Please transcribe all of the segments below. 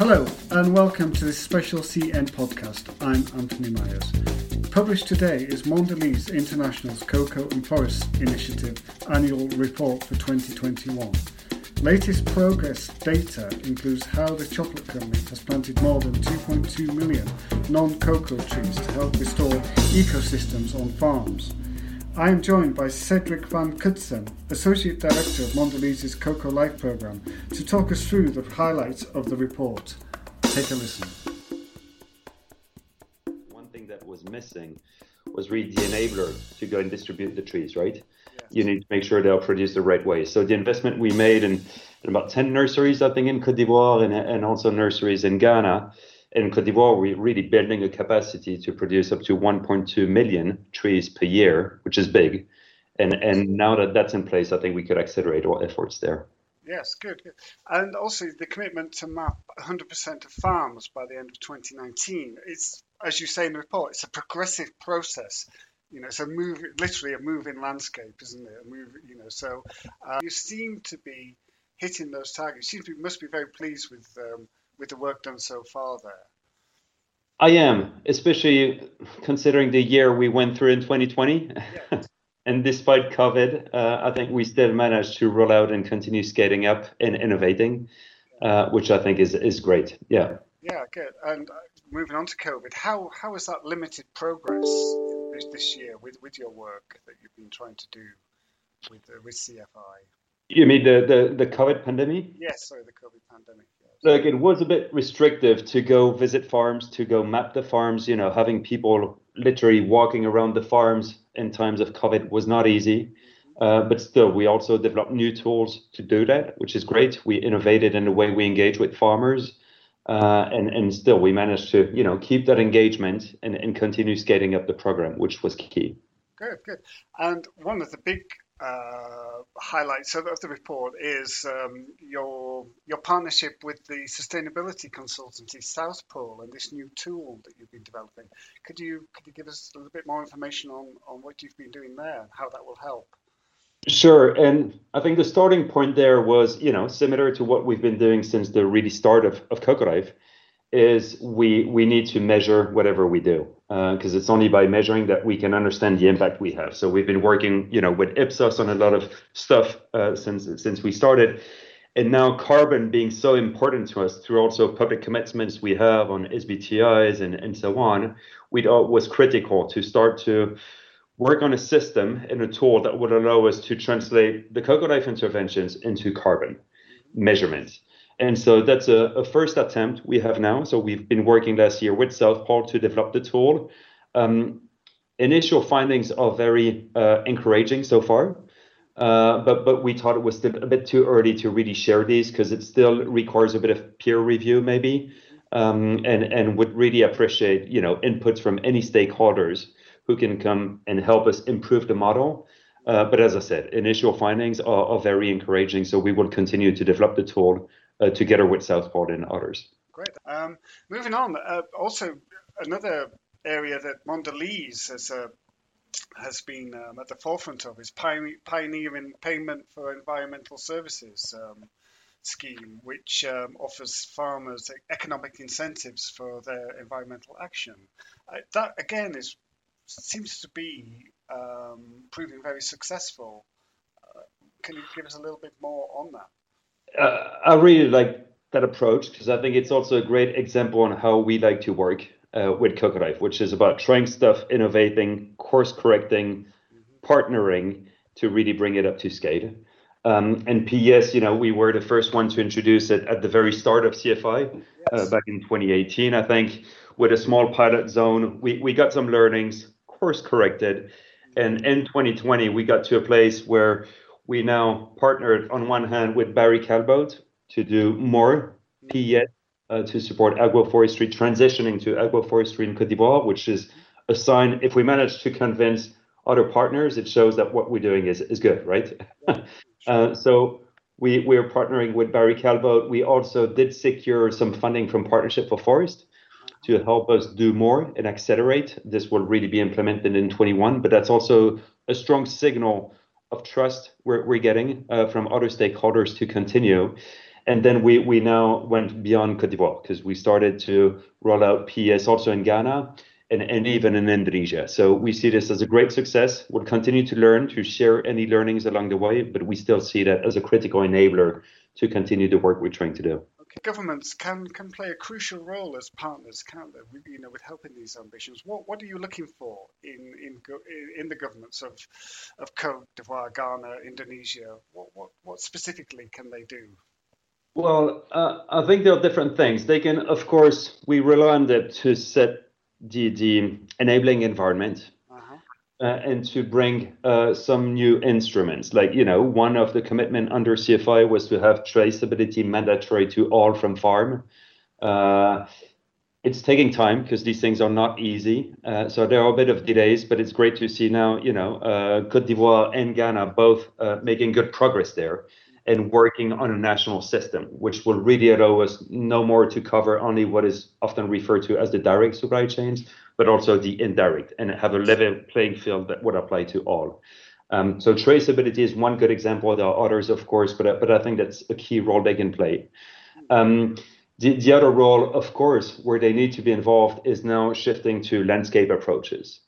Hello, and welcome to this special CN podcast. I'm Anthony Myers. Published today is Mondelez International's Cocoa and Forest Initiative annual report for 2021. Latest progress data includes how the chocolate company has planted more than 2.2 million non-cocoa trees to help restore ecosystems on farms. I am joined by Cedric Van Cutsem, Associate Director of Mondelez's Cocoa Life Programme, to talk us through the highlights of the report. Take a listen. One thing that was missing was really the enabler to go and distribute the trees, right? You need to make sure they are produced the right way. So the investment we made in, in about 10 nurseries, I think, in Cote d'Ivoire and, and also nurseries in Ghana. In Cote d'Ivoire, we're really building a capacity to produce up to 1.2 million trees per year, which is big. And, and now that that's in place, I think we could accelerate our efforts there. Yes, good. And also the commitment to map 100% of farms by the end of 2019. It's, as you say in the report, it's a progressive process you know, it's a move, literally a moving landscape, isn't it? A move, you know. So uh, you seem to be hitting those targets. You seem to be, must be very pleased with um, with the work done so far there. I am, especially considering the year we went through in 2020. Yeah. and despite COVID, uh, I think we still managed to roll out and continue skating up and innovating, uh, which I think is is great. Yeah. Yeah, good. And uh, moving on to COVID, how how has that limited progress this, this year with, with your work that you've been trying to do with uh, with CFI? You mean the, the, the COVID pandemic? Yes, sorry, the COVID pandemic. Yes. Look, it was a bit restrictive to go visit farms, to go map the farms. You know, having people literally walking around the farms in times of COVID was not easy. Uh, but still, we also developed new tools to do that, which is great. We innovated in the way we engage with farmers. Uh, and and still we managed to you know keep that engagement and, and continue scaling up the program, which was key. Good, good. And one of the big uh, highlights of, the report is um, your your partnership with the sustainability consultancy South Pole and this new tool that you've been developing. Could you could you give us a little bit more information on, on what you've been doing there and how that will help? Sure. And I think the starting point there was, you know, similar to what we've been doing since the really start of, of Life, is we we need to measure whatever we do because uh, it's only by measuring that we can understand the impact we have. So we've been working, you know, with Ipsos on a lot of stuff uh, since since we started, and now carbon being so important to us through also public commitments we have on SBTIs and and so on, we was critical to start to work on a system and a tool that would allow us to translate the Cocoa Life interventions into carbon measurements. And so that's a, a, first attempt we have now. So we've been working last year with South Pole to develop the tool. Um, initial findings are very uh, encouraging so far, uh, but but we thought it was still a bit too early to really share these because it still requires a bit of peer review maybe, um, and and would really appreciate you know inputs from any stakeholders who can come and help us improve the model. Uh, but as I said, initial findings are, are, very encouraging. So we will continue to develop the tool uh, together with South Pole and others. Great. Um, moving on, uh, also another area that Mondelez has uh, has been um, at the forefront of is pioneering payment for environmental services um, scheme, which um, offers farmers economic incentives for their environmental action. Uh, that again is seems to be um, proving very successful. Uh, can you give us a little bit more on that? Uh, I really like that approach because I think it's also a great example on how we like to work uh, with Cocoa Life, which is about trying stuff, innovating, course correcting, mm-hmm. partnering to really bring it up to scale. Um, and PES, you know, we were the first one to introduce it at the very start of CFI uh, back in 2018, I think, with a small pilot zone. We, we got some learnings, course corrected. And in 2020, we got to a place where we now partnered on one hand with Barry Callebaut to do more PES uh, to support agroforestry, transitioning to agroforestry in Cote d'Ivoire, which is a sign if we manage to convince other partners, it shows that what we're doing is, is good, right? uh, so we, we're partnering with Barry Callebaut. We also did secure some funding from Partnership for Forest to help us do more and accelerate. This will really be implemented in 21, but that's also a strong signal of trust we're, we're getting uh, from other stakeholders to continue. and then we we now went beyond Cote d'Ivoire because we started to roll out PES also in Ghana and, and even in Indonesia. So we see this as a great success. We'll continue to learn to share any learnings along the way, but we still see that as a critical enabler to continue the work we're trying to do. Governments can can play a crucial role as partners, can't they? You know, with helping these ambitions. What what are you looking for in in in the governments of of Cote d'Ivoire, Ghana, Indonesia? What what what specifically can they do? Well, uh, I think there are different things. They can, of course, we rely on them to set the the enabling environment uh, and to bring uh, some new instruments. Like, you know, one of the commitment under CFI was to have traceability mandatory to all from farm. Uh, it's taking time because these things are not easy. Uh, so there are a bit of delays, but it's great to see now, you know, uh, Cote d'Ivoire and Ghana both uh, making good progress there and working on a national system, which will really allow us no more to cover only what is often referred to as the direct supply chains, but also the indirect and have a level playing field that would apply to all. Um, so traceability is one good example. There are others, of course, but but I think that's a key role they can play. Um, the, the other role, of course, where they need to be involved is now shifting to landscape approaches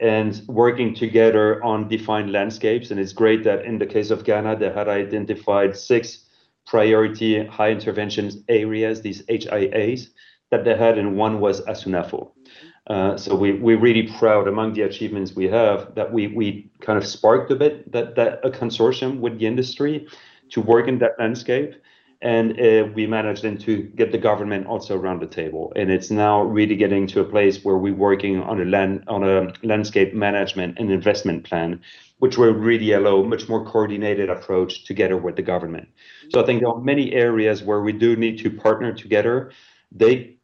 and working together on defined landscapes. And it's great that in the case of Ghana, they had identified six priority high intervention areas, these HIAs, that they had, and one was Asunafo. Uh, so we, we're really proud among the achievements we have that we, we kind of sparked a bit that, that a consortium with the industry to work in that landscape. And uh, we managed then to get the government also around the table. And it's now really getting to a place where we're working on a land on a landscape management and investment plan, which will really allow much more coordinated approach together with the government. So I think there are many areas where we do need to partner together. They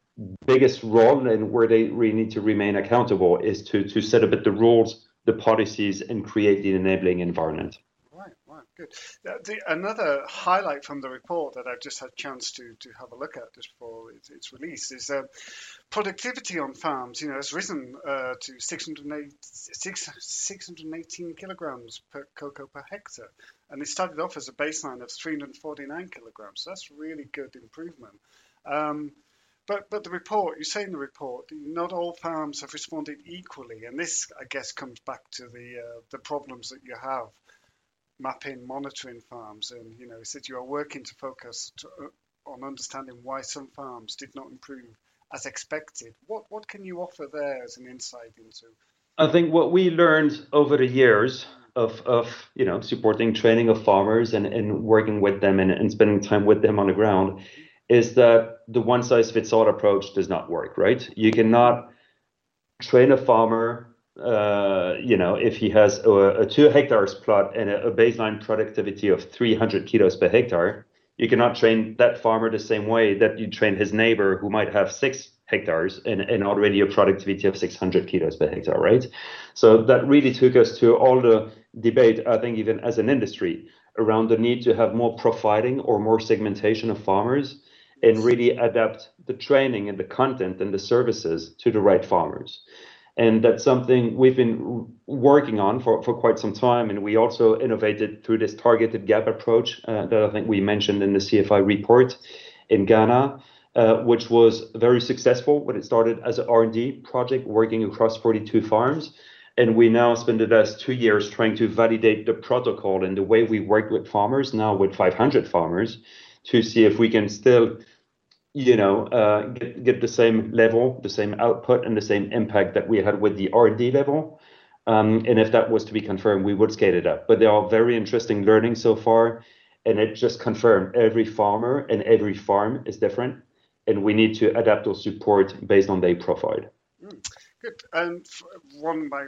biggest role and where they really need to remain accountable is to to set up the rules, the policies, and create the enabling environment. Right, right, good. Uh, the, another highlight from the report that I've just had a chance to to have a look at just before its, its release is uh, productivity on farms. You know, has risen uh, to 608, 6, 618 kilograms per cocoa per hectare, and it started off as a baseline of 349 kilograms. So that's really good improvement. Um, but but the report, you say in the report, not all farms have responded equally, and this, I guess, comes back to the uh, the problems that you have mapping, monitoring farms, and you know, said you are working to focus to, uh, on understanding why some farms did not improve as expected. What what can you offer there as an insight into? I think what we learned over the years of of you know supporting training of farmers and, and working with them and, and spending time with them on the ground is that the one size fits all approach does not work, right? You cannot train a farmer, uh, you know, if he has a, a two hectares plot and a, a, baseline productivity of 300 kilos per hectare, you cannot train that farmer the same way that you train his neighbor who might have six hectares and, and already a productivity of 600 kilos per hectare, right? So that really took us to all the debate, I think, even as an industry, around the need to have more profiling or more segmentation of farmers and really adapt the training and the content and the services to the right farmers. And that's something we've been working on for, for quite some time. And we also innovated through this targeted gap approach uh, that I think we mentioned in the CFI report in Ghana, uh, which was very successful when it started as an R&D project working across 42 farms. And we now spend the last two years trying to validate the protocol and the way we work with farmers, now with 500 farmers, to see if we can still you know uh, get, get the same level the same output and the same impact that we had with the r&d level. Um, and if that was to be confirmed we would scale it up. But there are very interesting learnings so far and it just confirmed every farmer and every farm is different and we need to adapt our support based on their profile. Mm. Good. And one of my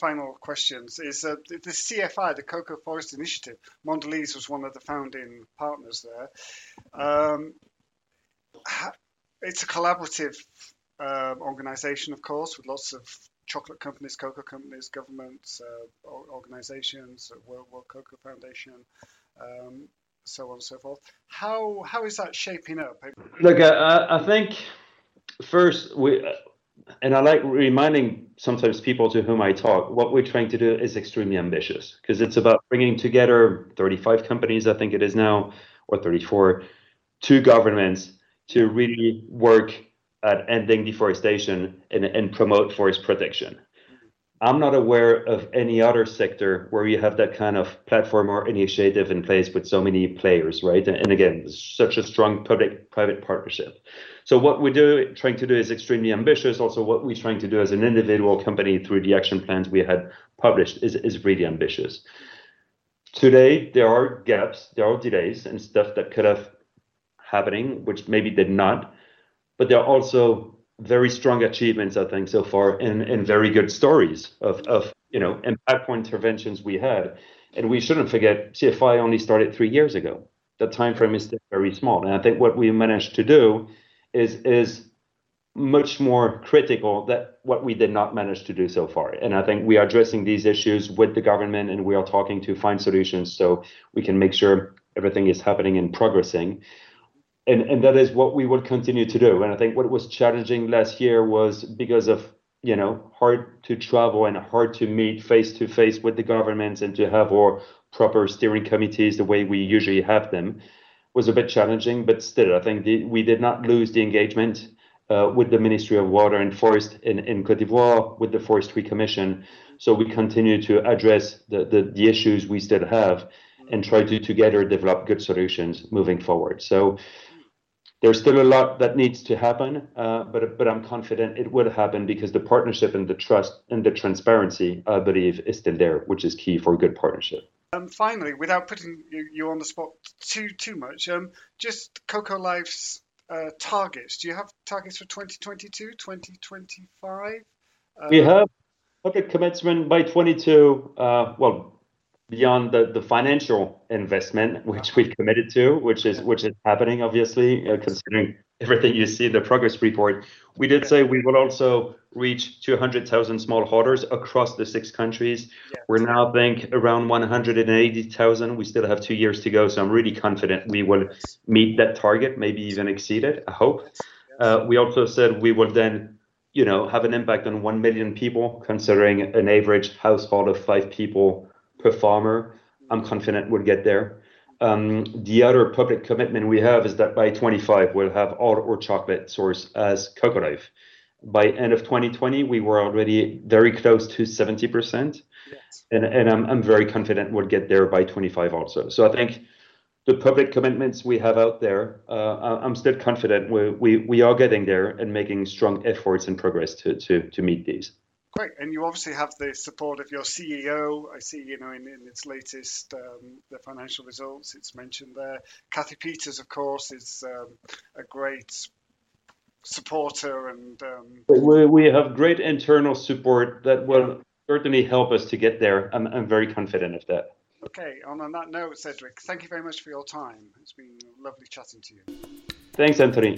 final questions is uh, the CFI, the Cocoa Forest Initiative. Mondelez was one of the founding partners there. Um, it's a collaborative um, organization, of course, with lots of chocolate companies, cocoa companies, governments, uh, organizations, uh, World, World Cocoa Foundation, um, so on and so forth. How how is that shaping up? Look, I, I think first we and I like reminding sometimes people to whom I talk, what we're trying to do is extremely ambitious because it's about bringing together 35 companies, I think it is now, or 34, to governments to really work at ending deforestation and, and promote forest protection. I'm not aware of any other sector where you have that kind of platform or initiative in place with so many players, right? And, and again, such a strong public-private partnership. So what we do, trying to do, is extremely ambitious. Also, what we're trying to do as an individual company through the action plans we had published is is really ambitious. Today, there are gaps, there are delays, and stuff that could have happening, which maybe did not, but there are also very strong achievements, I think, so far, and, and very good stories of, of you know impactful interventions we had. And we shouldn't forget, CFI only started three years ago. The time frame is still very small, and I think what we managed to do is is much more critical that what we did not manage to do so far. And I think we are addressing these issues with the government, and we are talking to find solutions so we can make sure everything is happening and progressing and and that is what we will continue to do. And I think what was challenging last year was because of you know hard to travel and hard to meet face to face with the governments and to have our proper steering committees the way we usually have them was a bit challenging. But still, I think the, we did not lose the engagement. Uh, with the Ministry of Water and Forest in, in Cote d'Ivoire, with the Forestry Commission. So we continue to address the, the, the issues we still have and try to together develop good solutions moving forward. So there's still a lot that needs to happen, uh, but but I'm confident it will happen because the partnership and the trust and the transparency, I believe, is still there, which is key for a good partnership. Um, finally, without putting you on the spot too too much, um, just Cocoa Life's uh, targets. Do you have targets for 2022, 2025? Uh, we have public commitment by 22. Uh, well, beyond the, the financial investment which we've committed to, which is which is happening obviously, uh, considering everything you see in the progress report. We did say we will also reach 200,000 smallholders across the six countries. We're now, I think, around 180,000. We still have two years to go, so I'm really confident we will meet that target, maybe even exceed it. I hope. Uh, we also said we will then, you know, have an impact on 1 million people, considering an average household of five people per farmer. I'm confident we'll get there. Um, the other public commitment we have is that by 25 we'll have all our chocolate sourced as Cocoa Life. By end of 2020, we were already very close to 70%, yes. and and I'm I'm very confident we'll get there by 25 also. So I think the public commitments we have out there, uh, I'm still confident we, we we are getting there and making strong efforts and progress to to to meet these. Great, and you obviously have the support of your CEO. I see, you know, in, in its latest um, the financial results, it's mentioned there. Kathy Peters, of course, is um, a great supporter, and um... we, we have great internal support that will certainly help us to get there. I'm, I'm very confident of that. Okay, and on that note, Cedric, thank you very much for your time. It's been lovely chatting to you. Thanks, Anthony.